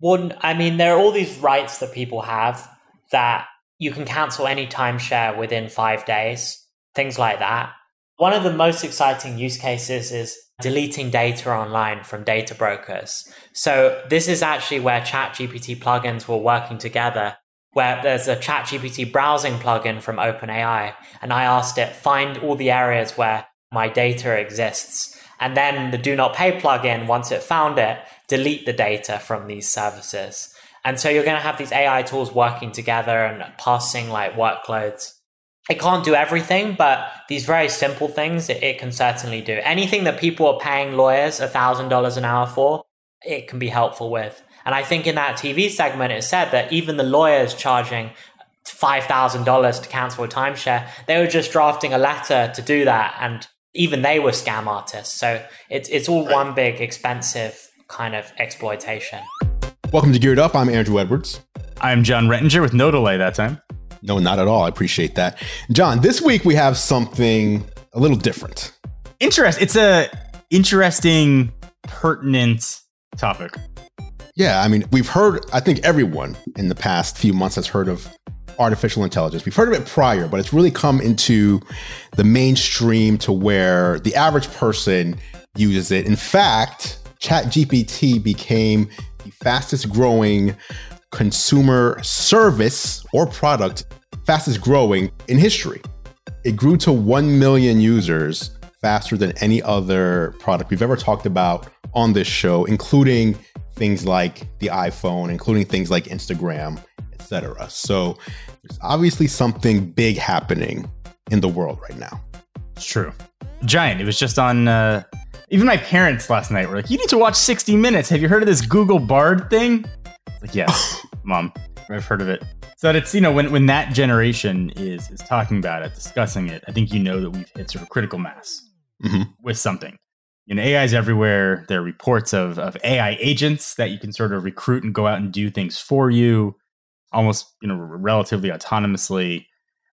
Well, I mean, there are all these rights that people have that you can cancel any timeshare within five days, things like that. One of the most exciting use cases is deleting data online from data brokers. So this is actually where ChatGPT plugins were working together, where there's a ChatGPT browsing plugin from OpenAI. And I asked it, find all the areas where my data exists. And then the do not pay plugin, once it found it, delete the data from these services. And so you're going to have these AI tools working together and passing like workloads. It can't do everything, but these very simple things it, it can certainly do. Anything that people are paying lawyers $1,000 an hour for, it can be helpful with. And I think in that TV segment, it said that even the lawyers charging $5,000 to cancel a timeshare, they were just drafting a letter to do that. And even they were scam artists. So it's, it's all right. one big expensive kind of exploitation. Welcome to Geared Up. I'm Andru Edwards. I'm Jon Rettinger with no delay that time. No, not at all. I appreciate that. Jon, this week we have something a little different. Interest. It's a interesting, pertinent topic. Yeah, I mean, we've heard, I think everyone in the past few months has heard of artificial intelligence. We've heard of it prior, but it's really come into the mainstream to where the average person uses it. In fact, ChatGPT became the fastest growing consumer service or product, fastest growing in history. It grew to 1 million users faster than any other product we've ever talked about on this show, including things like the iPhone, including things like Instagram, etc. So there's obviously something big happening in the world right now. It's true. Giant. It was just on uh, even my parents last night were like, "You need to watch 60 Minutes. Have you heard of this Google Bard thing?" Like, yes, mom, I've heard of it. So it's you know when when that generation is is talking about it, discussing it, I think you know that we've hit sort of critical mass mm-hmm. with something. You know, AI is everywhere. There are reports of of AI agents that you can sort of recruit and go out and do things for you, almost you know relatively autonomously.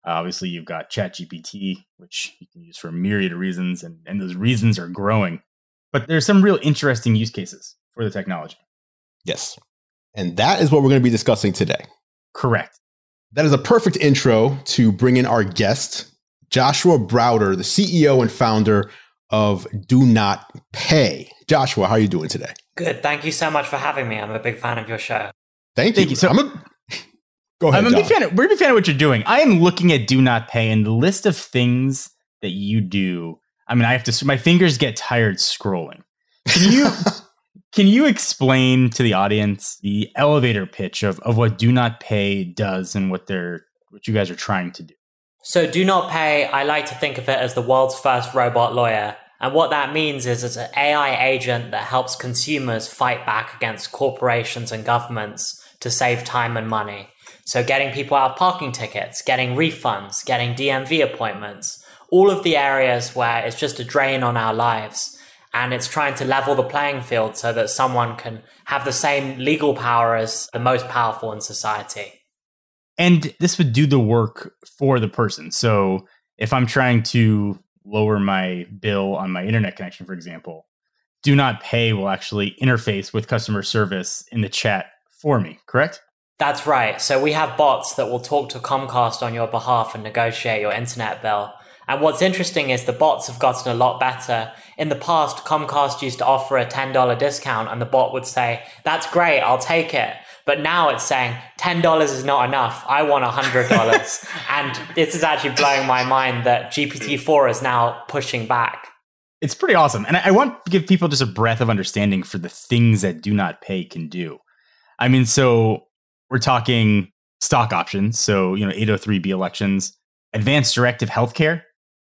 Uh, obviously, you've got ChatGPT, which you can use for a myriad of reasons, and, and those reasons are growing. But there's some real interesting use cases for the technology. Yes. And that is what we're going to be discussing today. Correct. That is a perfect intro to bring in our guest, Joshua Browder, the CEO and founder of Do Not Pay. Joshua, how are you doing today? Good. Thank you so much for having me. I'm a big fan of your show. Thank you. Thank you. So I'm a, go ahead. I'm a big fan. Of, we're a big fan of what you're doing. I am looking at Do Not Pay and the list of things that you do I mean, I have to. My fingers get tired scrolling. Can you can you explain to the audience the elevator pitch of of what Do Not Pay does and what they're what you guys are trying to do? So, Do Not Pay. I like to think of it as the world's first robot lawyer. And what that means is it's an AI agent that helps consumers fight back against corporations and governments to save time and money. So getting people out of parking tickets, getting refunds, getting DMV appointments, all of the areas where it's just a drain on our lives. And it's trying to level the playing field so that someone can have the same legal power as the most powerful in society. And this would do the work for the person. So if I'm trying to lower my bill on my internet connection, for example, do not pay will actually interface with customer service in the chat for me, correct? That's right. So we have bots that will talk to Comcast on your behalf and negotiate your internet bill. And what's interesting is the bots have gotten a lot better. In the past, Comcast used to offer a $10 discount and the bot would say, that's great, I'll take it. But now it's saying $10 is not enough. I want $100. and this is actually blowing my mind that GPT-4 is now pushing back. It's pretty awesome. And I want to give people just a breadth of understanding for the things that do not pay can do. I mean, so we're talking stock options. So, you know, 803B elections, advanced directive healthcare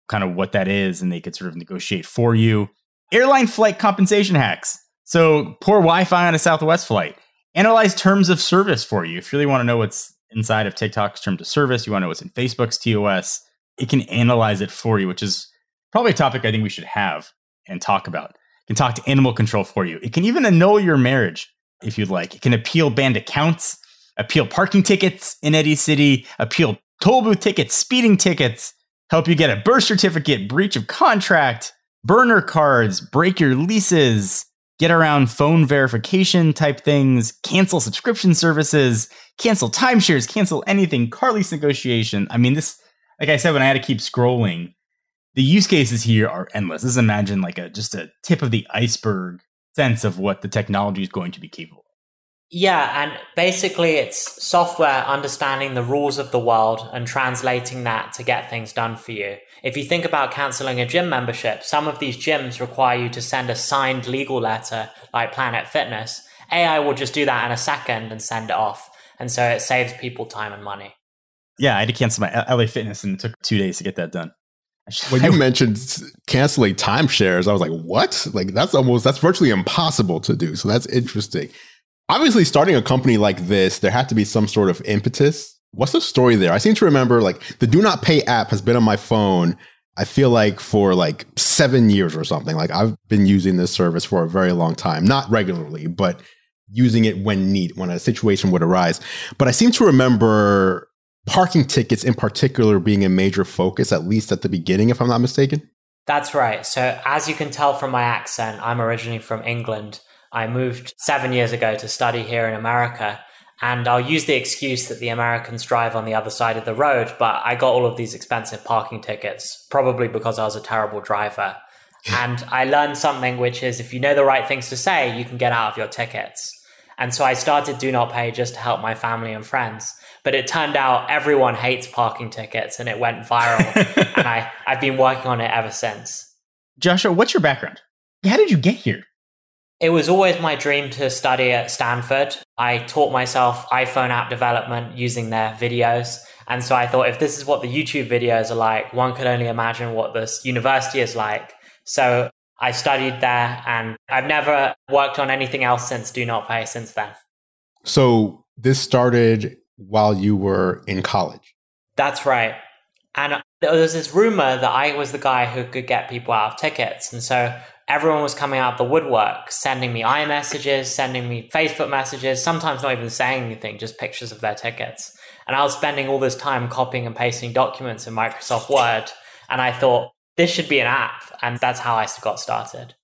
kind of what that is and they could sort of negotiate for you. Airline flight compensation hacks. So poor Wi-Fi on a Southwest flight. Analyze terms of service for you. If you really want to know what's inside of TikTok's terms of service, you want to know what's in Facebook's TOS, it can analyze it for you, which is probably a topic I think we should have and talk about. It can talk to animal control for you. It can even annul your marriage if you'd like. It can appeal banned accounts, appeal parking tickets in Eddie City, appeal toll booth tickets, speeding tickets, help you get a birth certificate, breach of contract, burner cards, break your leases, get around phone verification type things, cancel subscription services, cancel timeshares, cancel anything, car lease negotiation. I mean, this, like I said, when I had to keep scrolling, the use cases here are endless. This is imagine like a just a tip of the iceberg sense of what the technology is going to be capable. Yeah, and basically it's software understanding the rules of the world and translating that to get things done for you. If you think about canceling a gym membership, some of these gyms require you to send a signed legal letter like Planet Fitness. AI will just do that in a second and send it off. And so it saves people time and money. Yeah, I had to cancel my LA Fitness and it took two days to get that done. When you mentioned canceling timeshares, I was like, what? Like that's almost that's virtually impossible to do. So that's interesting. Obviously, starting a company like this, there had to be some sort of impetus. What's the story there? I seem to remember like the Do Not Pay app has been on my phone. I feel like for like seven years or something. Like I've been using this service for a very long time, not regularly, but using it when need, when a situation would arise. But I seem to remember parking tickets in particular being a major focus, at least at the beginning, if I'm not mistaken. That's right. So, as you can tell from my accent, I'm originally from England. I moved seven years ago to study here in America. And I'll use the excuse that the Americans drive on the other side of the road, but I got all of these expensive parking tickets, probably because I was a terrible driver. and I learned something, which is if you know the right things to say, you can get out of your tickets. And so I started Do Not Pay just to help my family and friends. But it turned out everyone hates parking tickets and it went viral. and I, I've been working on it ever since. Joshua, what's your background? How did you get here? It was always my dream to study at Stanford. I taught myself iPhone app development using their videos. And so I thought if this is what the YouTube videos are like, one could only imagine what this university is like. So I studied there and I've never worked on anything else since Do Not Pay since then. So this started while you were in college. That's right. And there was this rumor that I was the guy who could get people out of tickets. And so everyone was coming out of the woodwork, sending me iMessages, sending me Facebook messages, sometimes not even saying anything, just pictures of their tickets. And I was spending all this time copying and pasting documents in Microsoft Word. And I thought, this should be an app. And that's how I got started.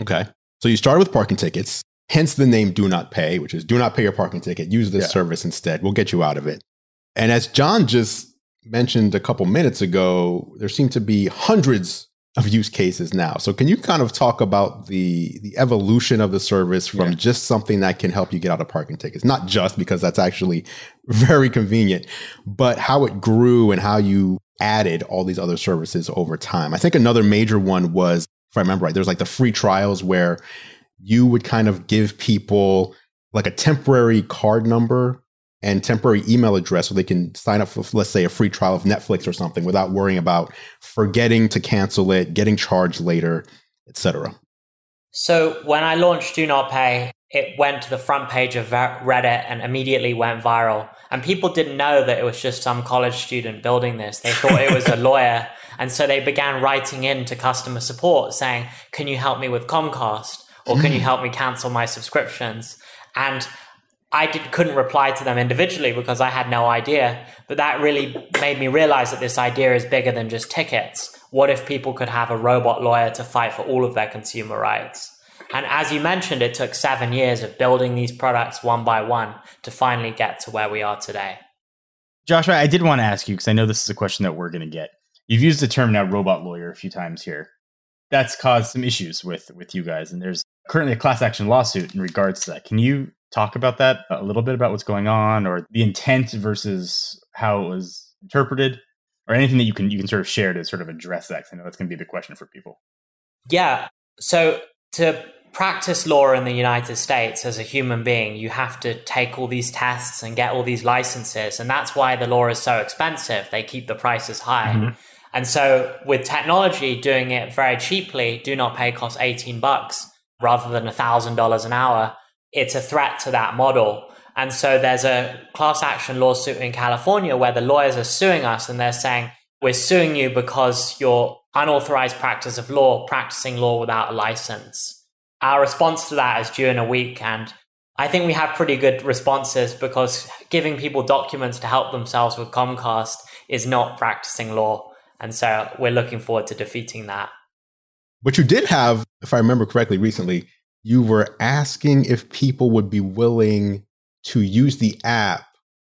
Okay. So you started with parking tickets, hence the name Do Not Pay, which is do not pay your parking ticket. Use this yeah. service instead. We'll get you out of it. And as Jon just mentioned a couple minutes ago, there seem to be hundreds of use cases now. So can you kind of talk about the the evolution of the service from yeah. just something that can help you get out of parking tickets, not just because that's actually very convenient, but how it grew and how you added all these other services over time. I think another major one was if I remember right, there's like the free trials where you would kind of give people like a temporary card number and temporary email address so they can sign up for, let's say, a free trial of Netflix or something without worrying about forgetting to cancel it, getting charged later, etc. So when I launched Do Not Pay, it went to the front page of Reddit and immediately went viral. And people didn't know that it was just some college student building this. They thought it was a lawyer. And so they began writing in to customer support saying, Can you help me with Comcast? Or can you mm. help me cancel my subscriptions? And I did, couldn't reply to them individually because I had no idea. But that really made me realize that this idea is bigger than just tickets. What if people could have a robot lawyer to fight for all of their consumer rights? And as you mentioned, it took seven years of building these products one by one to finally get to where we are today. Joshua, I did want to ask you because I know this is a question that we're going to get. You've used the term now robot lawyer a few times here. That's caused some issues with with you guys, and there's currently a class action lawsuit in regards to that. Can you talk about that a little bit about what's going on or the intent versus how it was interpreted or anything that you can you can sort of share to sort of address that i know that's going to be the question for people. Yeah. So to practice law in the united states as a human being you have to take all these tests and get all these licenses and that's why the law is so expensive. They keep the prices high. Mm-hmm. and so with technology doing it very cheaply do not pay cost 18 bucks rather than $1000 an hour it's a threat to that model. And so there's a class action lawsuit in California where the lawyers are suing us and they're saying, we're suing you because you're unauthorized practice of law, practicing law without a license. Our response to that is due in a week. And I think we have pretty good responses because giving people documents to help themselves with Comcast is not practicing law. And so we're looking forward to defeating that. But you did have, if I remember correctly recently, you were asking if people would be willing to use the app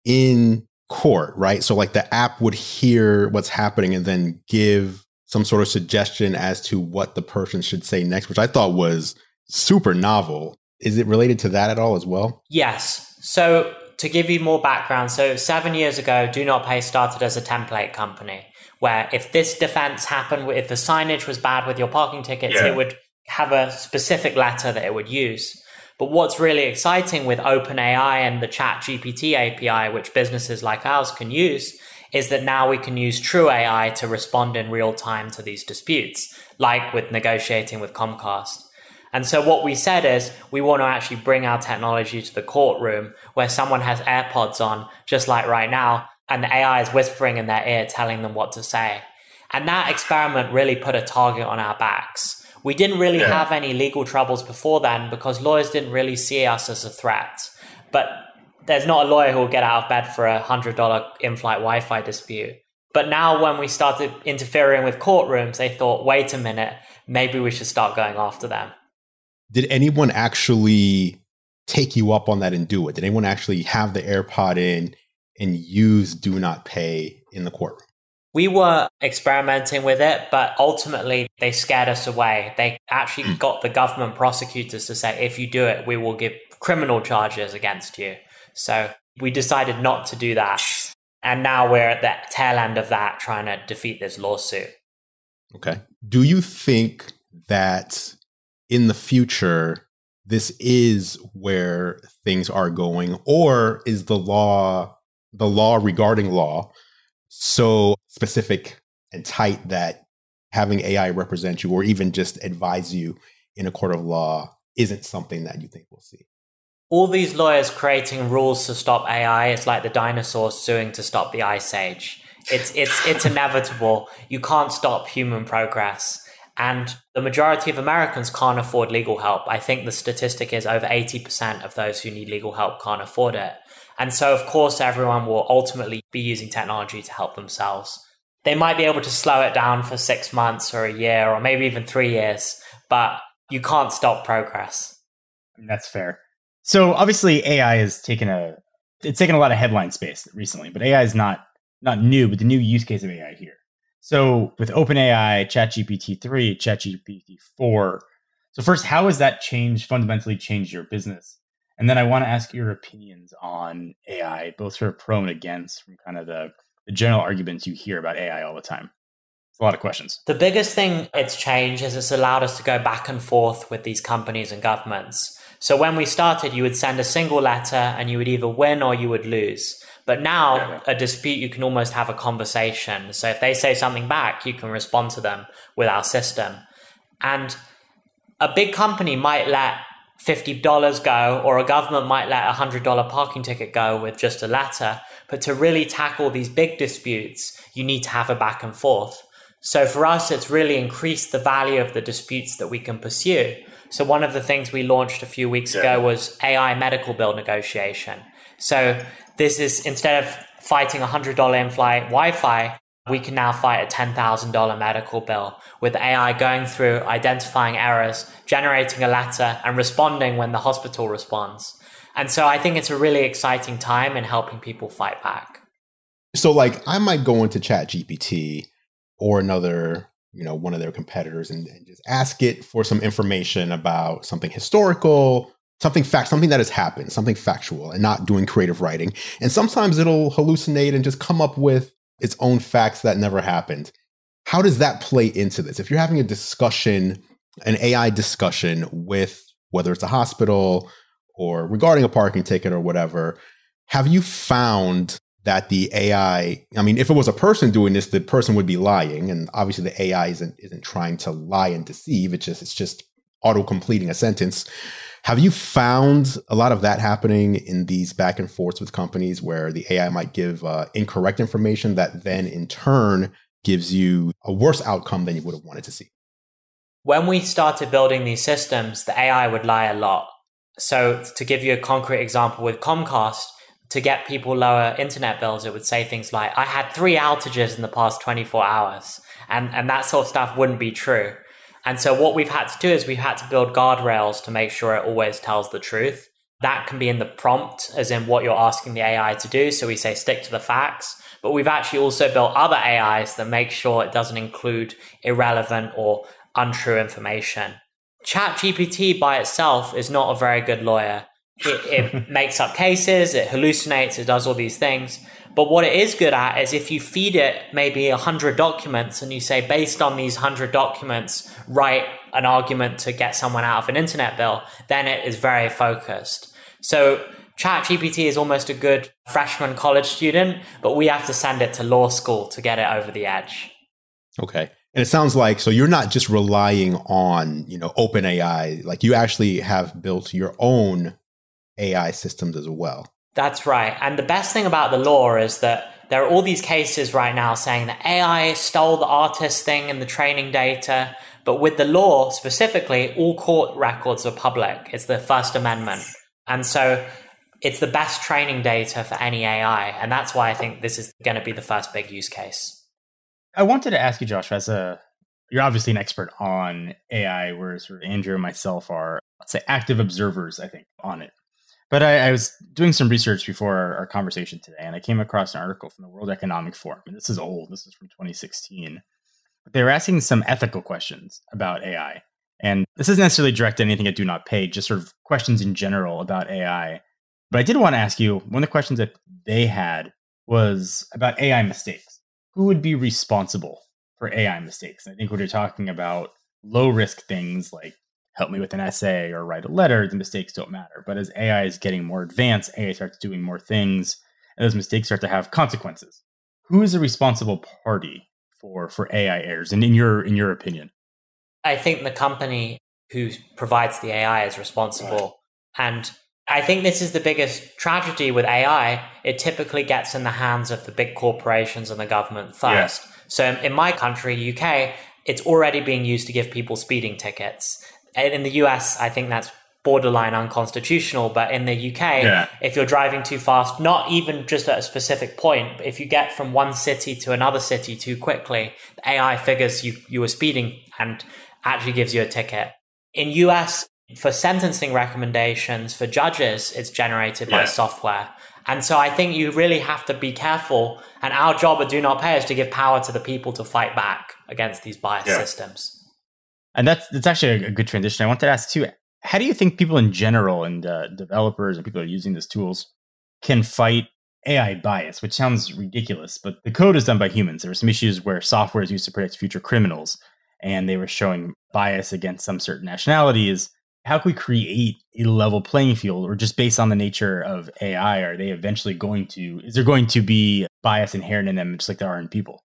in court, right? So, like the app would hear what's happening and then give some sort of suggestion as to what the person should say next, which I thought was super novel. Is it related to that at all as well? Yes. So, to give you more background, so seven years ago, Do Not Pay started as a template company where if this defense happened, if the signage was bad with your parking tickets, yeah. it would have a specific letter that it would use. But what's really exciting with OpenAI and the Chat GPT API, which businesses like ours can use, is that now we can use true AI to respond in real time to these disputes, like with negotiating with Comcast. And so what we said is we want to actually bring our technology to the courtroom where someone has AirPods on, just like right now, and the AI is whispering in their ear, telling them what to say. And that experiment really put a target on our backs we didn't really yeah. have any legal troubles before then because lawyers didn't really see us as a threat. But there's not a lawyer who will get out of bed for a hundred dollar in-flight Wi-Fi dispute. But now, when we started interfering with courtrooms, they thought, wait a minute, maybe we should start going after them. Did anyone actually take you up on that and do it? Did anyone actually have the AirPod in and use Do Not Pay in the courtroom? We were experimenting with it, but ultimately they scared us away. They actually hmm. got the government prosecutors to say, if you do it, we will give criminal charges against you. So we decided not to do that. And now we're at the tail end of that, trying to defeat this lawsuit. Okay. Do you think that in the future, this is where things are going, or is the law, the law regarding law, so specific and tight that having AI represent you or even just advise you in a court of law isn't something that you think we'll see. All these lawyers creating rules to stop AI is like the dinosaurs suing to stop the ice age. It's it's it's inevitable. You can't stop human progress. And the majority of Americans can't afford legal help. I think the statistic is over 80% of those who need legal help can't afford it. And so, of course, everyone will ultimately be using technology to help themselves. They might be able to slow it down for six months or a year or maybe even three years, but you can't stop progress. That's fair. So obviously AI has taken a it's taken a lot of headline space recently, but AI is not not new, but the new use case of AI here. So with OpenAI, ChatGPT 3, ChatGPT 4. So first, how has that changed fundamentally changed your business? And then I want to ask your opinions on AI, both for pro and against, from kind of the, the general arguments you hear about AI all the time. It's a lot of questions. The biggest thing it's changed is it's allowed us to go back and forth with these companies and governments. So when we started, you would send a single letter and you would either win or you would lose. But now, yeah. a dispute, you can almost have a conversation. So if they say something back, you can respond to them with our system. And a big company might let $50 go, or a government might let a $100 parking ticket go with just a letter. But to really tackle these big disputes, you need to have a back and forth. So for us, it's really increased the value of the disputes that we can pursue. So one of the things we launched a few weeks yeah. ago was AI medical bill negotiation. So this is instead of fighting a $100 in flight Wi Fi, we can now fight a $10,000 medical bill with AI going through identifying errors, generating a letter, and responding when the hospital responds. And so I think it's a really exciting time in helping people fight back. So, like, I might go into Chat GPT or another, you know, one of their competitors and, and just ask it for some information about something historical, something fact, something that has happened, something factual, and not doing creative writing. And sometimes it'll hallucinate and just come up with its own facts that never happened. How does that play into this? If you're having a discussion, an AI discussion with whether it's a hospital or regarding a parking ticket or whatever, have you found that the AI, I mean, if it was a person doing this, the person would be lying. And obviously the AI isn't isn't trying to lie and deceive. It's just it's just auto completing a sentence. Have you found a lot of that happening in these back and forths with companies where the AI might give uh, incorrect information that then in turn gives you a worse outcome than you would have wanted to see? When we started building these systems, the AI would lie a lot. So, to give you a concrete example with Comcast, to get people lower internet bills, it would say things like, I had three outages in the past 24 hours. And, and that sort of stuff wouldn't be true. And so what we've had to do is we've had to build guardrails to make sure it always tells the truth. That can be in the prompt, as in what you're asking the AI to do. So we say stick to the facts. But we've actually also built other AIs that make sure it doesn't include irrelevant or untrue information. ChatGPT by itself is not a very good lawyer. It, it makes up cases, it hallucinates, it does all these things. But what it is good at is if you feed it maybe 100 documents and you say, based on these 100 documents, write an argument to get someone out of an internet bill, then it is very focused. So ChatGPT is almost a good freshman college student, but we have to send it to law school to get it over the edge. Okay. And it sounds like so you're not just relying on, you know, OpenAI, like you actually have built your own AI systems as well. That's right. And the best thing about the law is that there are all these cases right now saying that AI stole the artist thing and the training data. But with the law specifically, all court records are public. It's the First Amendment. And so it's the best training data for any AI. And that's why I think this is going to be the first big use case. I wanted to ask you, Josh, as a you're obviously an expert on AI, whereas Andru and myself are, let's say, active observers, I think, on it. But I, I was doing some research before our, our, conversation today, and I came across an article from the World Economic Forum. And this is old, this is from 2016. But they were asking some ethical questions about AI. And this isn't necessarily directed anything at Do Not Pay, just sort of questions in general about AI. But I did want to ask you one of the questions that they had was about AI mistakes. Who would be responsible for AI mistakes? I think when you're talking about low risk things like help me with an essay or write a letter, the mistakes don't matter. But as AI is getting more advanced, AI starts doing more things, and those mistakes start to have consequences. Who is the responsible party for for AI errors? And in your in your opinion, I think the company who provides the AI is responsible. And I think this is the biggest tragedy with AI. It typically gets in the hands of the big corporations and the government first. Yeah. So in my country, UK, it's already being used to give people speeding tickets in the US, I think that's borderline unconstitutional. But in the UK, yeah. if you're driving too fast, not even just at a specific point, but if you get from one city to another city too quickly, the AI figures you, you were speeding and actually gives you a ticket. In US, for sentencing recommendations for judges, it's generated yeah. by software. And so I think you really have to be careful. And our job at Do Not Pay is to give power to the people to fight back against these biased yeah. systems. And that's that's actually a, good transition. I want to ask too: How do you think people in general and uh, developers and people are using these tools can fight AI bias? Which sounds ridiculous, but the code is done by humans. There were some issues where software is used to predict future criminals, and they were showing bias against some certain nationalities. How can we create a level playing field, or just based on the nature of AI, are they eventually going to? Is there going to be bias inherent in them, just like there are in people?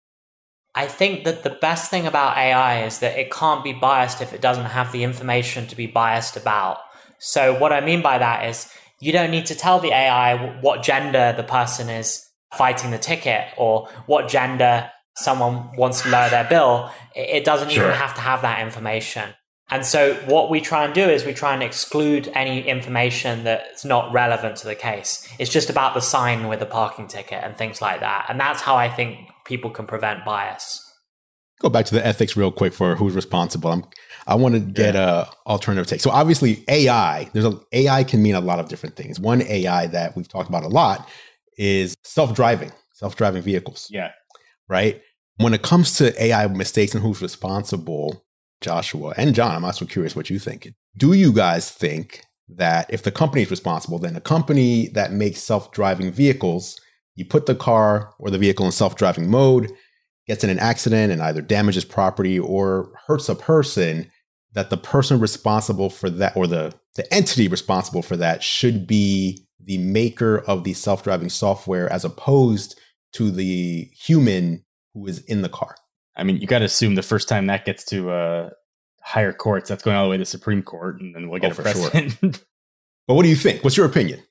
I think that the best thing about AI is that it can't be biased if it doesn't have the information to be biased about. So, what I mean by that is you don't need to tell the AI what gender the person is fighting the ticket or what gender someone wants to lower their bill. It doesn't sure. even have to have that information. And so, what we try and do is we try and exclude any information that's not relevant to the case. It's just about the sign with the parking ticket and things like that. And that's how I think people can prevent bias. Go back to the ethics real quick for who's responsible. I'm, I want to get yeah. a alternative take. So obviously AI, there's a AI can mean a lot of different things. One AI that we've talked about a lot is self-driving, self-driving vehicles. Yeah. Right. When it comes to AI mistakes and who's responsible, Joshua and Jon, I'm also curious what you think. Do you guys think that if the company is responsible, then a company that makes self-driving vehicles you put the car or the vehicle in self driving mode, gets in an accident and either damages property or hurts a person, that the person responsible for that or the, the entity responsible for that should be the maker of the self driving software as opposed to the human who is in the car. I mean, you got to assume the first time that gets to uh, higher courts, that's going all the way to Supreme Court, and then we'll get oh, a precedent. Sure. but what do you think? What's your opinion?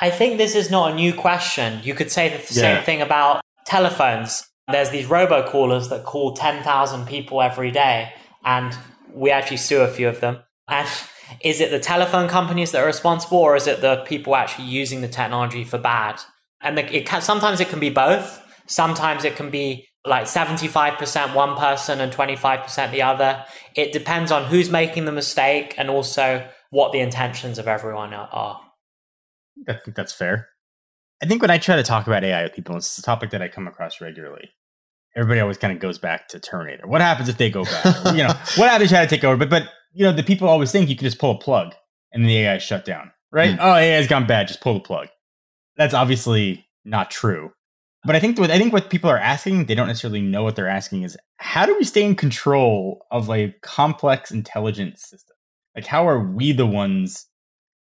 I think this is not a new question. You could say the yeah. same thing about telephones. There's these robocallers that call 10,000 people every day, and we actually sue a few of them. And is it the telephone companies that are responsible, or is it the people actually using the technology for bad? And the, it can, sometimes it can be both. Sometimes it can be like 75% one person and 25% the other. It depends on who's making the mistake and also what the intentions of everyone are. I think that's fair. I think when I try to talk about AI with people, it's a topic that I come across regularly. Everybody always kind of goes back to Terminator. What happens if they go back? you know, what happens if they try to take over? But but you know, the people always think you can just pull a plug and the AI is shut down, right? Mm. Oh, AI has gone bad. Just pull the plug. That's obviously not true. But I think what I think what people are asking, they don't necessarily know what they're asking is how do we stay in control of a complex intelligent system? Like how are we the ones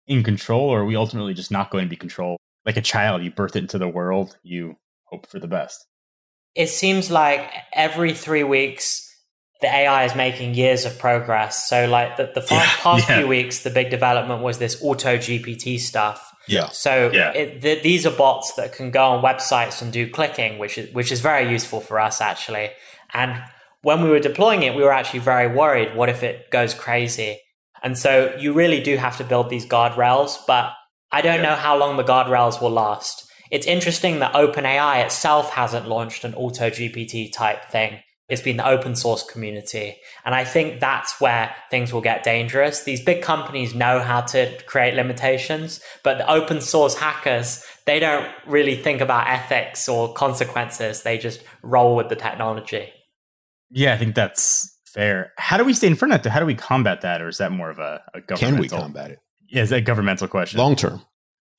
in control, or are we ultimately just not going to be controlled? Like a child, you birth it into the world, you hope for the best. It seems like every three weeks the AI is making years of progress. So, like the, the yeah, past yeah. few weeks, the big development was this auto GPT stuff. Yeah. So yeah. It, the, these are bots that can go on websites and do clicking, which is which is very useful for us actually. And when we were deploying it, we were actually very worried. What if it goes crazy? And so you really do have to build these guardrails, but I don't yeah. know how long the guardrails will last. It's interesting that OpenAI itself hasn't launched an auto GPT type thing. It's been the open source community. And I think that's where things will get dangerous. These big companies know how to create limitations, but the open source hackers, they don't really think about ethics or consequences. They just roll with the technology. Yeah, I think that's fair. How do we stay in front of that? How do we combat that? Or is that more of a, a governmental? Can we combat it? Yeah, is that a governmental question? Long term.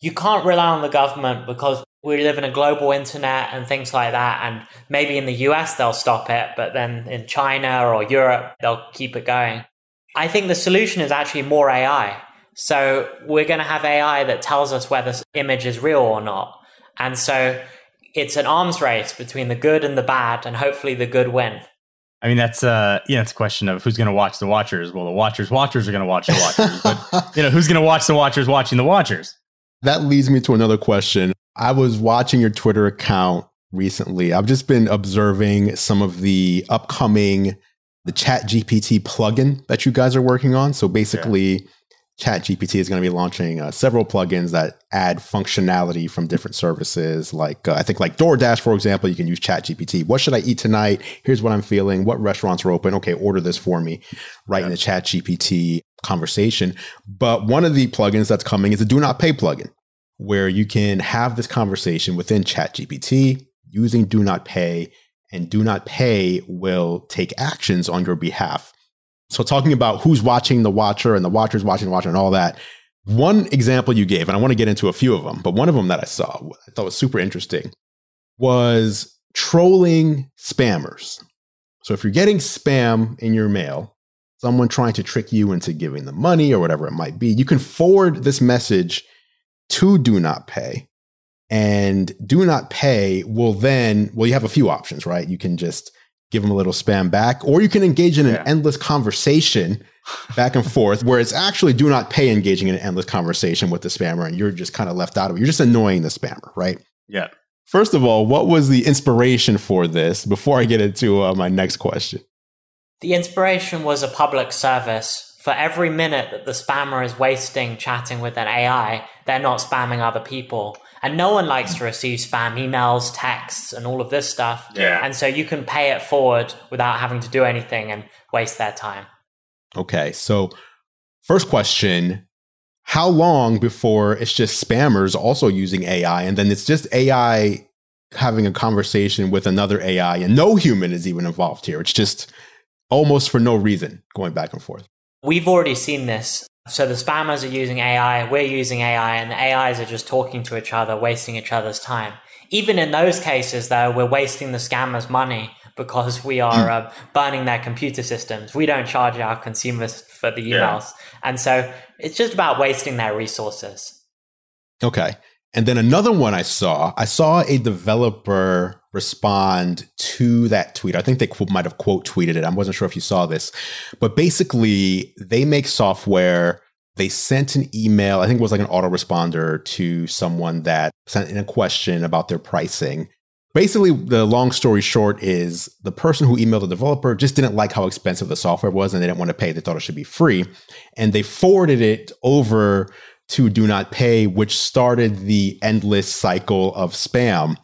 You can't rely on the government because we live in a global internet and things like that. And maybe in the US they'll stop it, but then in China or Europe they'll keep it going. I think the solution is actually more AI. So we're going to have AI that tells us whether this image is real or not. And so it's an arms race between the good and the bad, and hopefully the good win. I mean, that's uh, yeah, it's a question of who's going to watch the watchers. Well, the watchers, watchers are going to watch the watchers, but you know, who's going to watch the watchers watching the watchers? That leads me to another question. I was watching your Twitter account recently. I've just been observing some of the upcoming the Chat GPT plugin that you guys are working on. So basically, yeah. Chat GPT is going to be launching uh, several plugins that add functionality from different services. Like uh, I think like DoorDash, for example, you can use Chat GPT. What should I eat tonight? Here's what I'm feeling. What restaurants are open? Okay, order this for me. Right yeah. in the Chat GPT conversation. But one of the plugins that's coming is a Do Not Pay plugin where you can have this conversation within ChatGPT using Do Not Pay, and Do Not Pay will take actions on your behalf. So, talking about who's watching the watcher and the watcher's watching the watcher and all that, one example you gave, and I want to get into a few of them, but one of them that I saw, I thought was super interesting, was trolling spammers. So, if you're getting spam in your mail, someone trying to trick you into giving them money or whatever it might be, you can forward this message to do not pay. And do not pay will then, well, you have a few options, right? You can just give them a little spam back, or you can engage in an yeah. endless conversation back and forth where it's actually do not pay engaging in an endless conversation with the spammer and you're just kind of left out of it. You're just annoying the spammer, right? Yeah. First of all, what was the inspiration for this before I get into uh, my next question? The inspiration was a public service for every minute that the spammer is wasting chatting with an AI, they're not spamming other people. And no one likes to receive spam emails, texts, and all of this stuff. Yeah. And so you can pay it forward without having to do anything and waste their time. Okay. So, first question How long before it's just spammers also using AI? And then it's just AI having a conversation with another AI, and no human is even involved here. It's just almost for no reason going back and forth. We've already seen this. So the spammers are using AI, we're using AI, and the AIs are just talking to each other, wasting each other's time. Even in those cases, though, we're wasting the scammers' money because we are uh, burning their computer systems. We don't charge our consumers for the emails. Yeah. And so it's just about wasting their resources. Okay. And then another one I saw, I saw a developer respond to that tweet. I think they might have quote tweeted it. I wasn't sure if you saw this, but basically, they make software. They sent an email, I think it was like an autoresponder to someone that sent in a question about their pricing. Basically, the long story short is the person who emailed the developer just didn't like how expensive the software was and they didn't want to pay. They thought it should be free. And they forwarded it over to Do Not Pay, which started the endless cycle of spam.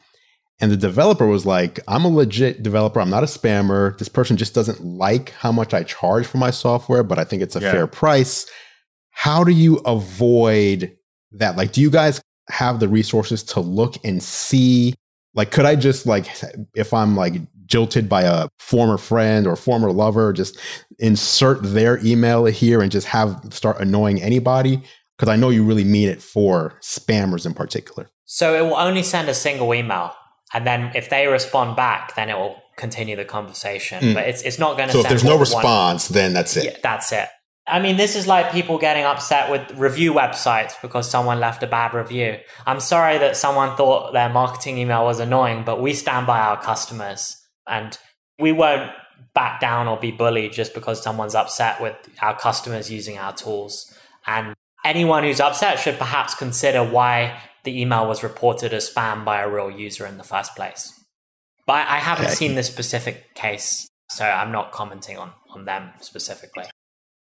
And the developer was like, I'm a legit developer. I'm not a spammer. This person just doesn't like how much I charge for my software, but I think it's a yeah. fair price. How do you avoid that? Like, do you guys have the resources to look and see? Like, could I just, like, if I'm like jilted by a former friend or former lover, just insert their email here and just have start annoying anybody? Because I know you really mean it for spammers in particular. So it will only send a single email. And then if they respond back, then it will continue the conversation. Mm. But it's, it's not going to So if there's no response, one. then that's it. Yeah, that's it. I mean, this is like people getting upset with review websites because someone left a bad review. I'm sorry that someone thought their marketing email was annoying, but we stand by our customers and we won't back down or be bullied just because someone's upset with our customers using our tools. And anyone who's upset should perhaps consider why the email was reported as spam by a real user in the first place. But I haven't okay. seen this specific case, so I'm not commenting on, on them specifically.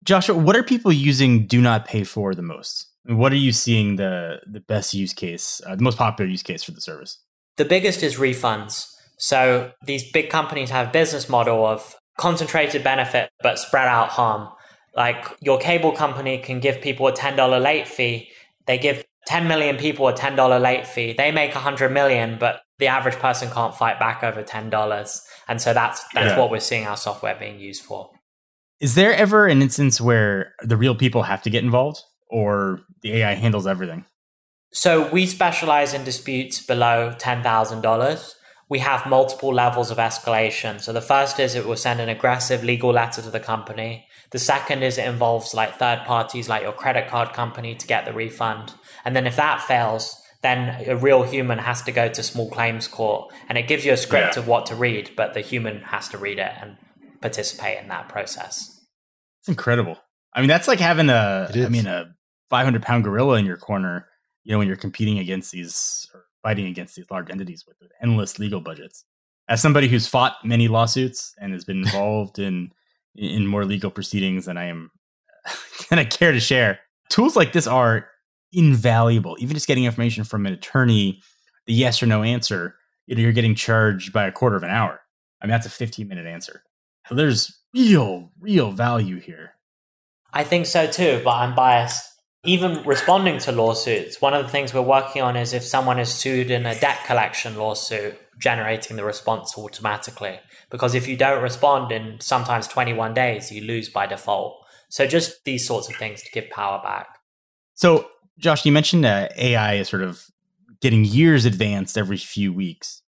Joshua, what are people using do not pay for the most? What are you seeing the, the best use case, uh, the most popular use case for the service? The biggest is refunds. So these big companies have business model of concentrated benefit but spread out harm. Like your cable company can give people a $10 late fee. They give 10 million people a $10 late fee. They make 100 million, but the average person can't fight back over $10. And so that's that's yeah. what we're seeing our software being used for. Is there ever an instance where the real people have to get involved or the AI handles everything? So we specialize in disputes below $10,000. We have multiple levels of escalation. So the first is it will send an aggressive legal letter to the company. The second is it involves like third parties like your credit card company to get the refund. And then if that fails, then a real human has to go to small claims court and it gives you a script yeah. of what to read, but the human has to read it and participate in that process. It's incredible. I mean, that's like having a, I mean, a 500 pound gorilla in your corner, you know, when you're competing against these or fighting against these large entities with endless legal budgets. As somebody who's fought many lawsuits and has been involved in, in more legal proceedings than I am than I care to share, tools like this are invaluable. Even just getting information from an attorney, the yes or no answer, you know, you're getting charged by a quarter of an hour. I mean, that's a 15 minute answer. So there's real, real value here. I think so too, but I'm biased. Even responding to lawsuits, one of the things we're working on is if someone is sued in a debt collection lawsuit, generating the response automatically. Because if you don't respond in sometimes 21 days, you lose by default. So just these sorts of things to give power back. So Josh, you mentioned uh, AI is sort of getting years advanced every few weeks.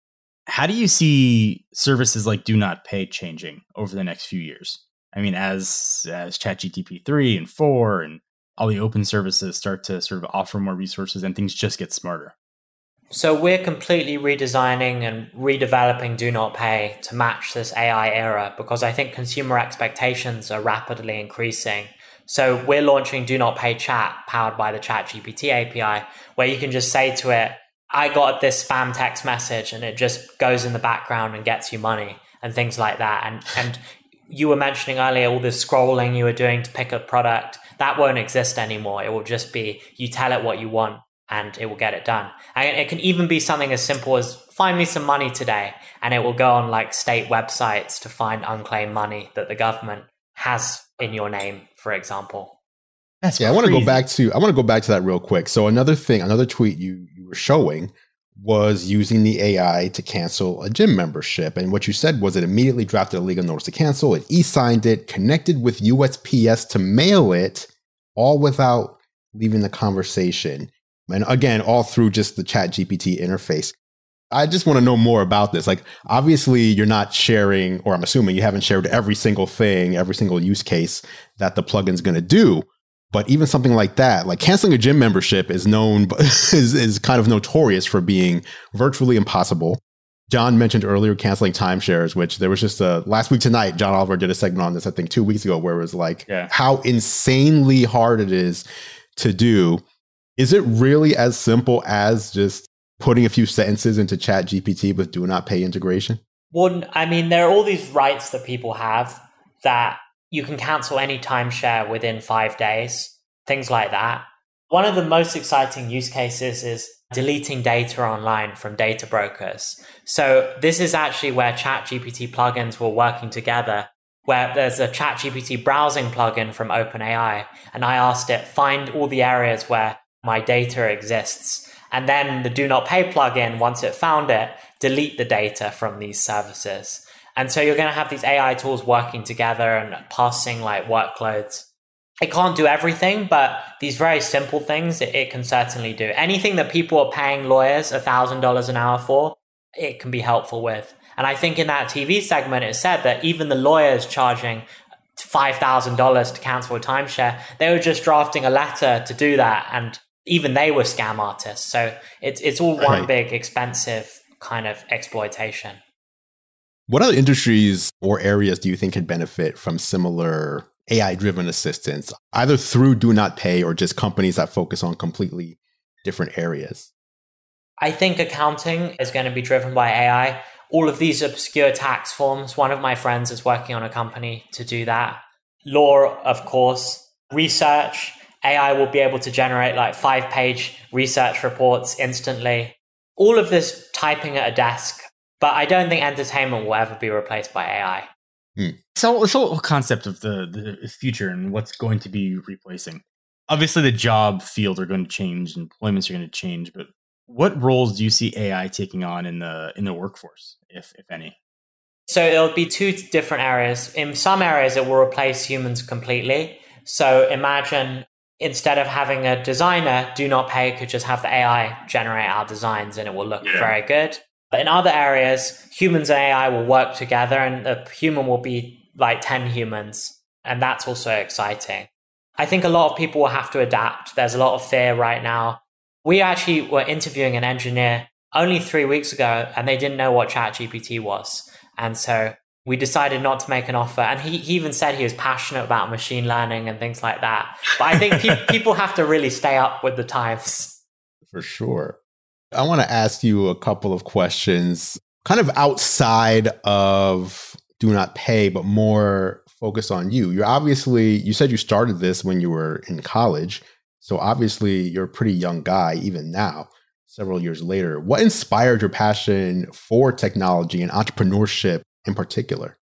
How do you see services like Do Not Pay changing over the next few years? I mean, as as ChatGPT three and four and all the open services start to sort of offer more resources and things just get smarter. So we're completely redesigning and redeveloping Do Not Pay to match this AI era because I think consumer expectations are rapidly increasing so we're launching Do Not Pay Chat powered by the Chat GPT API, where you can just say to it, I got this spam text message and it just goes in the background and gets you money and things like that. And and you were mentioning earlier all this scrolling you were doing to pick a product. That won't exist anymore. It will just be you tell it what you want and it will get it done. And it can even be something as simple as find me some money today. And it will go on like state websites to find unclaimed money that the government has in your name, for example. That's yeah. Crazy. I want to go back to I want to go back to that real quick. So another thing, another tweet you you were showing was using the AI to cancel a gym membership. And what you said was it immediately drafted a legal notice to cancel. It e-signed it, connected with USPS to mail it, all without leaving the conversation. And again, all through just the chat GPT interface. I just want to know more about this. Like, obviously, you're not sharing, or I'm assuming you haven't shared every single thing, every single use case that the plugin's going to do. But even something like that, like canceling a gym membership, is known is is kind of notorious for being virtually impossible. Jon mentioned earlier canceling timeshares, which there was just a last week tonight. John Oliver did a segment on this, I think, two weeks ago, where it was like yeah. how insanely hard it is to do. Is it really as simple as just putting a few sentences into chat gpt with do not pay integration well i mean there are all these rights that people have that you can cancel any timeshare within five days things like that one of the most exciting use cases is deleting data online from data brokers. So this is actually where chat gpt plugins were working together, where there's a ChatGPT browsing plugin from OpenAI. And I asked it, find all the areas where my data exists. And then the do not pay plugin, once it found it, delete the data from these services. And so you're going to have these AI tools working together and passing like workloads it can't do everything, but these very simple things it, it can certainly do. Anything that people are paying lawyers $1,000 an hour for, it can be helpful with. And I think in that TV segment, it said that even the lawyers charging $5,000 to cancel a timeshare, they were just drafting a letter to do that. And even they were scam artists. So it's, it's all one right. big expensive kind of exploitation. What other industries or areas do you think could benefit from similar AI driven assistance, either through Do Not Pay or just companies that focus on completely different areas? I think accounting is going to be driven by AI. All of these obscure tax forms, one of my friends is working on a company to do that. Law, of course, research. AI will be able to generate like five page research reports instantly. All of this typing at a desk. But I don't think entertainment will ever be replaced by AI. Hmm. So this whole concept of the the future and what's going to be replacing. Obviously, the job field are going to change, employments are going to change, but what roles do you see AI taking on in the in the workforce, if if any? So it'll be two different areas. In some areas, it will replace humans completely. So imagine instead of having a designer, do not pay could just have the AI generate our designs and it will look yeah. very good. But in other areas, humans and AI will work together and the human will be like 10 humans. And that's also exciting. I think a lot of people will have to adapt. There's a lot of fear right now. We actually were interviewing an engineer only three weeks ago and they didn't know what ChatGPT was. And so we decided not to make an offer. And he, he even said he was passionate about machine learning and things like that. But I think pe- people have to really stay up with the times. For sure. I want to ask you a couple of questions, kind of outside of do not pay, but more focused on you. You're obviously, you said you started this when you were in college. So obviously, you're a pretty young guy, even now, several years later. What inspired your passion for technology and entrepreneurship in particular?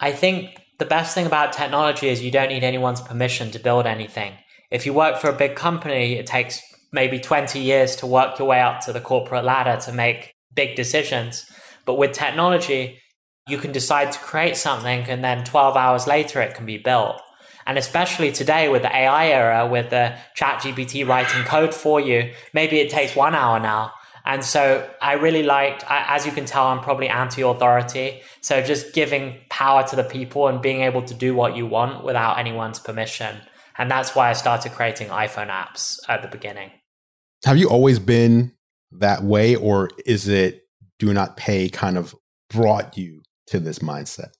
I think the best thing about technology is you don't need anyone's permission to build anything. If you work for a big company, it takes maybe 20 years to work your way up to the corporate ladder to make big decisions. But with technology, you can decide to create something and then 12 hours later it can be built. And especially today with the AI era, with the ChatGPT writing code for you, maybe it takes one hour now. And so I really liked, as you can tell, I'm probably anti authority. So just giving power to the people and being able to do what you want without anyone's permission. And that's why I started creating iPhone apps at the beginning. Have you always been that way, or is it do not pay kind of brought you to this mindset?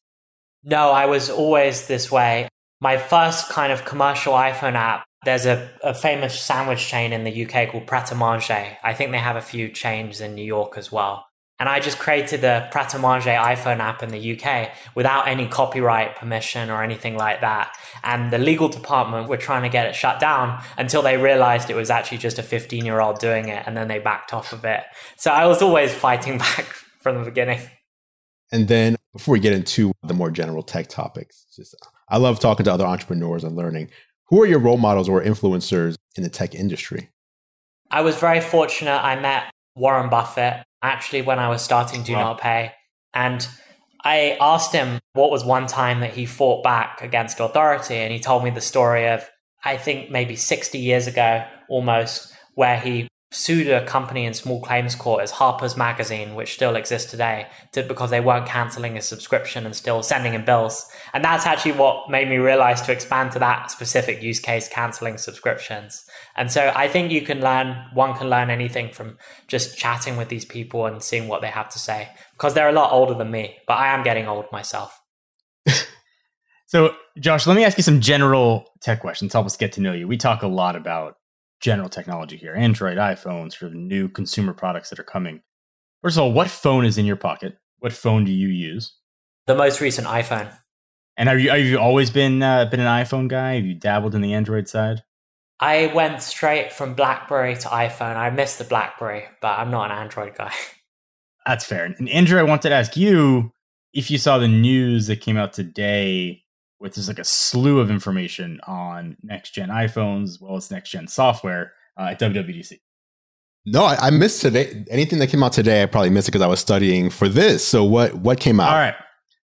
No, I was always this way. My first kind of commercial iPhone app, there's a, a famous sandwich chain in the UK called Pret a Manger. I think they have a few chains in New York as well. And I just created the Pret a Manger iPhone app in the UK without any copyright permission or anything like that. And the legal department were trying to get it shut down until they realized it was actually just a 15 year old doing it. And then they backed off of it. So I was always fighting back from the beginning. And then before we get into the more general tech topics, just I love talking to other entrepreneurs and learning. Who are your role models or influencers in the tech industry? I was very fortunate. I met Warren Buffett actually when I was starting Do wow. Not Pay. And I asked him what was one time that he fought back against authority. And he told me the story of, I think maybe 60 years ago almost, where he sued a company in small claims court as Harper's Magazine, which still exists today, to, because they weren't canceling his subscription and still sending him bills. And that's actually what made me realize to expand to that specific use case, canceling subscriptions. And so I think you can learn, one can learn anything from just chatting with these people and seeing what they have to say, because they're a lot older than me, but I am getting old myself. so, Josh, let me ask you some general tech questions. Help us get to know you. We talk a lot about general technology here Android, iPhones, sort of new consumer products that are coming. First of all, what phone is in your pocket? What phone do you use? The most recent iPhone. And have you have you always been uh, been an iPhone guy? Have you dabbled in the Android side? I went straight from BlackBerry to iPhone. I missed the BlackBerry, but I'm not an Android guy. That's fair. And Andru, I wanted to ask you if you saw the news that came out today with just like a slew of information on next gen iPhones as well as next gen software uh, at WWDC. No, I, I, missed today. Anything that came out today, I probably missed it because I was studying for this. So what what came out? All right.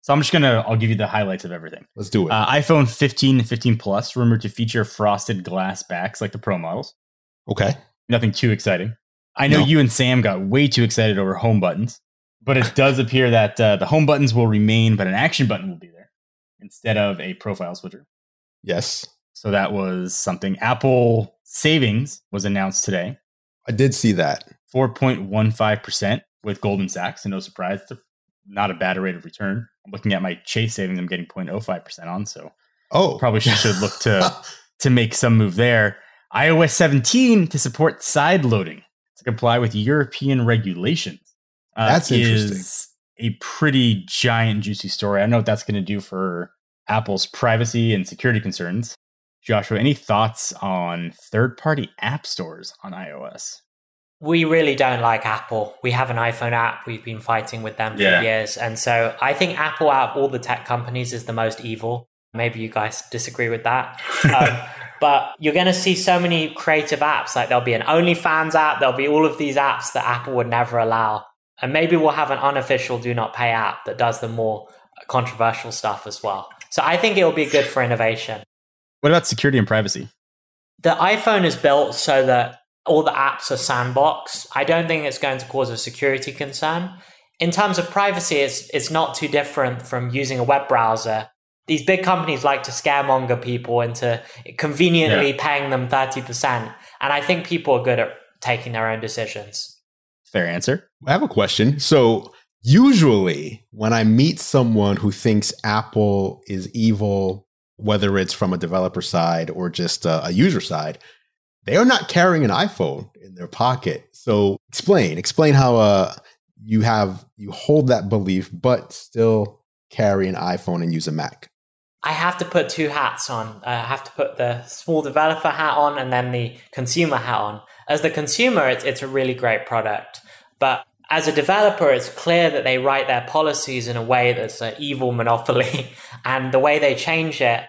So I'm just gonna I'll give you the highlights of everything. Let's do it. Uh, iPhone 15 and 15 Plus rumored to feature frosted glass backs like the Pro models. Okay. Nothing too exciting. I know no. you and Sam got way too excited over home buttons, but it does appear that uh, the home buttons will remain, but an action button will be there instead of a profile switcher. Yes. So that was something. Apple savings was announced today. I did see that. 4.15% with Goldman Sachs. And no surprise, not a bad rate of return. I'm looking at my Chase savings, I'm getting 0.05% on. So oh, probably should look to, to make some move there. iOS 17 to support side loading to comply with European regulations. Uh, that's interesting. A pretty giant, juicy story. I don't know what that's going to do for Apple's privacy and security concerns. Joshua, any thoughts on third party app stores on iOS? We really don't like Apple. We have an iPhone app. We've been fighting with them for yeah. years. And so I think Apple, out of all the tech companies, is the most evil. Maybe you guys disagree with that. Um, but you're going to see so many creative apps. Like there'll be an OnlyFans app, there'll be all of these apps that Apple would never allow. And maybe we'll have an unofficial do not pay app that does the more controversial stuff as well. So I think it'll be good for innovation. What about security and privacy? The iPhone is built so that all the apps are sandboxed. I don't think it's going to cause a security concern. In terms of privacy, it's, it's not too different from using a web browser. These big companies like to scaremonger people into conveniently yeah. paying them 30%. And I think people are good at taking their own decisions. Fair answer. I have a question. So, usually, when I meet someone who thinks Apple is evil whether it's from a developer side or just a, a user side, they are not carrying an iPhone in their pocket. So explain, explain how uh, you have you hold that belief, but still carry an iPhone and use a Mac. I have to put two hats on. I have to put the small developer hat on and then the consumer hat on. As the consumer, it's, it's a really great product. But as a developer, it's clear that they write their policies in a way that's an evil monopoly. and the way they change it,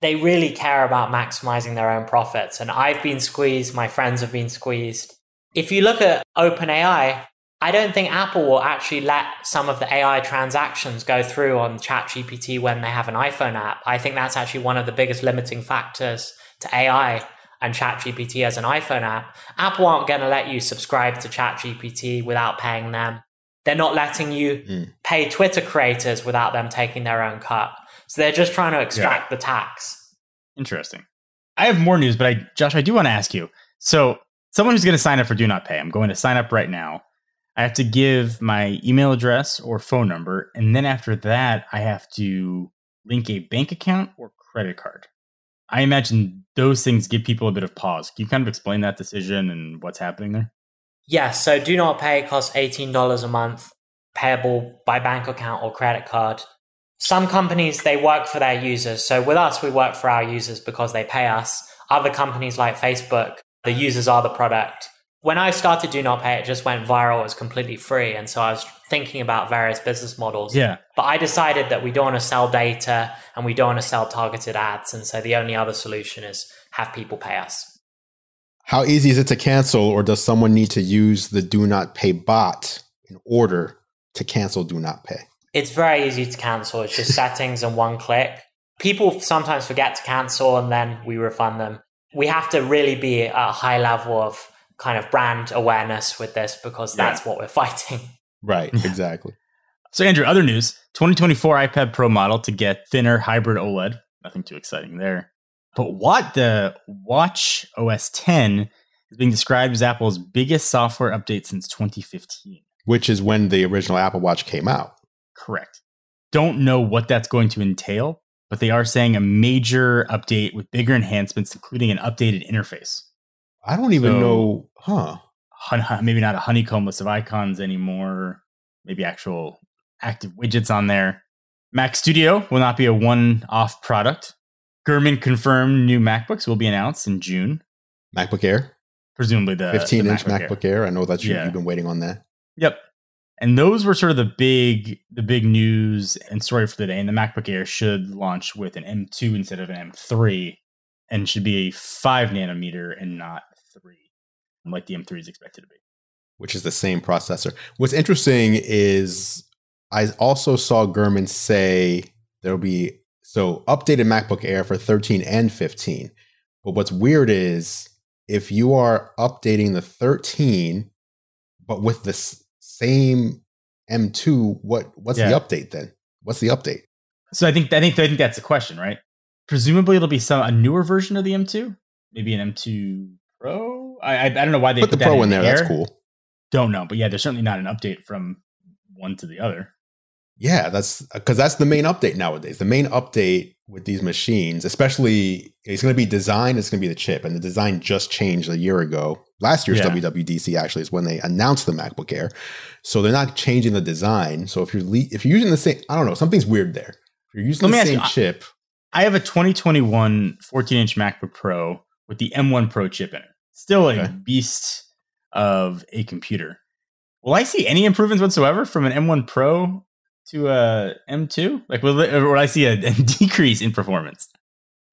they really care about maximizing their own profits. And I've been squeezed, my friends have been squeezed. If you look at OpenAI, I don't think Apple will actually let some of the AI transactions go through on ChatGPT when they have an iPhone app. I think that's actually one of the biggest limiting factors to AI and ChatGPT as an iPhone app, Apple aren't going to let you subscribe to ChatGPT without paying them. They're not letting you mm. pay Twitter creators without them taking their own cut. So they're just trying to extract yeah. the tax. Interesting. I have more news, but I, Josh, I do want to ask you. So, someone who's going to sign up for Do Not Pay, I'm going to sign up right now. I have to give my email address or phone number, and then after that, I have to link a bank account or credit card. I imagine those things give people a bit of pause. Can you kind of explain that decision and what's happening there? Yes. So do not pay costs $18 a month, payable by bank account or credit card. Some companies, they work for their users. So with us, we work for our users because they pay us. Other companies like Facebook, the users are the product. When I started Do Not Pay, it just went viral. It was completely free. And so I was thinking about various business models. Yeah. But I decided that we don't want to sell data and we don't want to sell targeted ads. And so the only other solution is have people pay us. How easy is it to cancel, or does someone need to use the Do Not Pay bot in order to cancel Do Not Pay? It's very easy to cancel. It's just settings and one click. People sometimes forget to cancel and then we refund them. We have to really be at a high level of kind of brand awareness with this because that's yeah. what we're fighting. Right, exactly. so, Andru, other news 2024 iPad Pro model to get thinner hybrid OLED. Nothing too exciting there. But what the Watch OS 10 is being described as Apple's biggest software update since 2015, which is when the original Apple Watch came out. Correct. Don't know what that's going to entail, but they are saying a major update with bigger enhancements, including an updated interface. I don't even so, know, huh? maybe not a honeycomb list of icons anymore. Maybe actual active widgets on there. Mac Studio will not be a one off product. Gurman confirmed new MacBooks will be announced in June. MacBook Air, presumably the 15-inch MacBook, Air. I know that you, Yeah. you've been waiting on that. Yep. And those were sort of the big the big news and story for the day. And the MacBook Air should launch with an M2 instead of an M3 and should be a five nanometer and not three, like the M3 is expected to be. which is the same processor. What's interesting is I also saw Gurman say there'll be so updated MacBook Air for 13 and 15. But what's weird is if you are updating the 13 but with the same M2, what what's Yeah. the update then? What's the update? So I think I think I think that's the question, right? Presumably it'll be some a newer version of the M2, maybe an M2 Pro. I I, don't know why they Put the that Pro in there. Air. That's cool. Don't know, but yeah, there's certainly not an update from one to the other. Yeah, that's because that's the main update nowadays. The main update with these machines, especially, it's going to be design. It's going to be the chip, and the design just changed a year ago. Last year's Yeah. WWDC actually is when they announced the MacBook Air, so they're not changing the design. So if you're le- if you're using the same, I don't know, something's weird there. If you're using Let the same you, chip, I have a 2021 14 inch MacBook Pro with the M1 Pro chip in it. Still a Okay. beast of a computer. Will I see any improvements whatsoever from an M1 Pro to uh, a M2? Like, will, will I see a, a decrease in performance?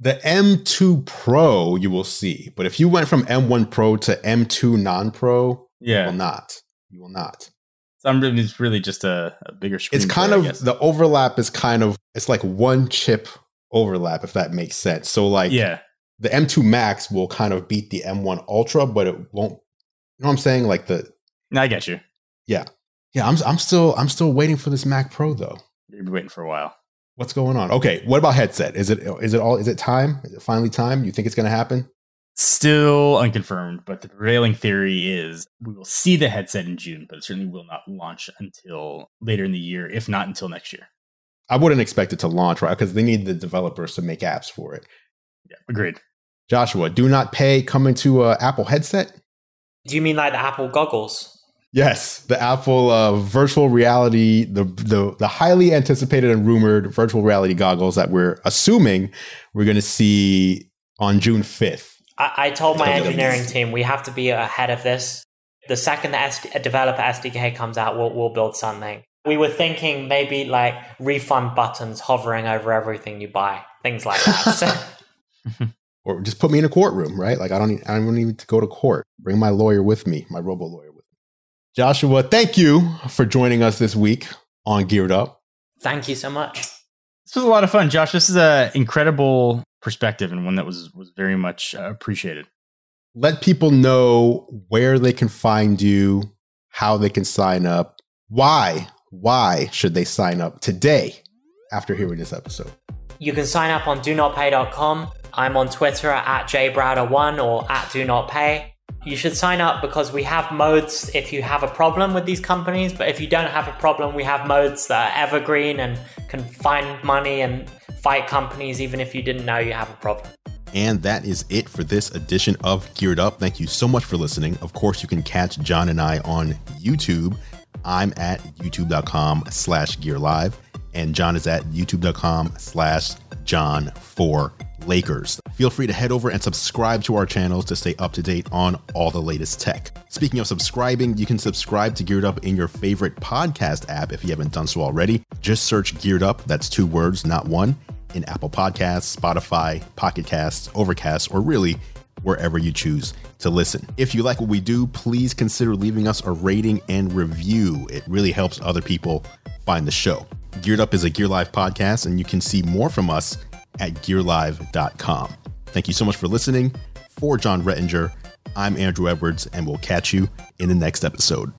the M2 Pro you will see, but if you went from M1 Pro to M2 non-Pro, you Yeah. will not. You will not. So I'm really, it's really just a, a bigger screen. it's kind I of the overlap is kind of it's like one chip overlap if that makes sense so like yeah. The m2 max will kind of beat the m1 ultra but it won't you know what i'm saying? Like the I get you. yeah. Yeah. i'm, I'm still i'm still waiting for this mac pro though. You've been waiting for a while. what's going on? Okay what about headset? Is it is it all is it time? Is it finally time? You think it's going to happen? Still unconfirmed, but the prevailing theory is we will see the headset in June, but it certainly will not launch until later in the year, if not until next year. i wouldn't expect it to launch right? Because they need the developers to make apps for it Yeah, agreed. joshua do not pay coming to a apple headset Do you mean like the Apple goggles? Yes, the Apple uh, virtual reality, the, the the highly anticipated and rumored virtual reality goggles that we're assuming we're going to see on June fifth. I, I told my engineering team we have to be ahead of this. The second the SD, developer SDK comes out, we'll, we'll build something. We were thinking maybe like refund buttons hovering over everything you buy, things like that. So, Or just put me in a courtroom, right? Like I don't need, I don't need to go to court. Bring my lawyer with me, my robo lawyer with me. Joshua, thank you for joining us this week on Geared Up. thank you so much. This was a lot of fun, Josh. This is an incredible perspective and one that was was very much uh, appreciated. Let people know where they can find you, how they can sign up, why, why should they sign up today after hearing this episode? You can sign up on do not pay.com. I'm on Twitter at jbrowder1 or at do not pay. You should sign up because we have modes if you have a problem with these companies, but if you don't have a problem, we have modes that are evergreen and can find money and fight companies even if you didn't know you have a problem. And that is it for this edition of Geared Up. Thank you so much for listening. Of course, you can catch Jon and I on YouTube. I'm at youtube.com slash gear live, and Jon is at youtube.com slash Jon for Lakers. Feel free to head over and subscribe to our channels to stay up to date on all the latest tech. Speaking of subscribing, you can subscribe to Geared Up in your favorite podcast app if you haven't done so already. Just search Geared Up, that's two words, not one, in Apple Podcasts, Spotify, Pocket Casts, Overcast, or really wherever you choose to listen. If you like what we do, please consider leaving us a rating and review. It really helps other people find the show. Geared Up is a Gear Live podcast, and you can see more from us at gearlive.com. Thank you so much for listening. For Jon Rettinger, I'm Andru Edwards, and we'll catch you in the next episode.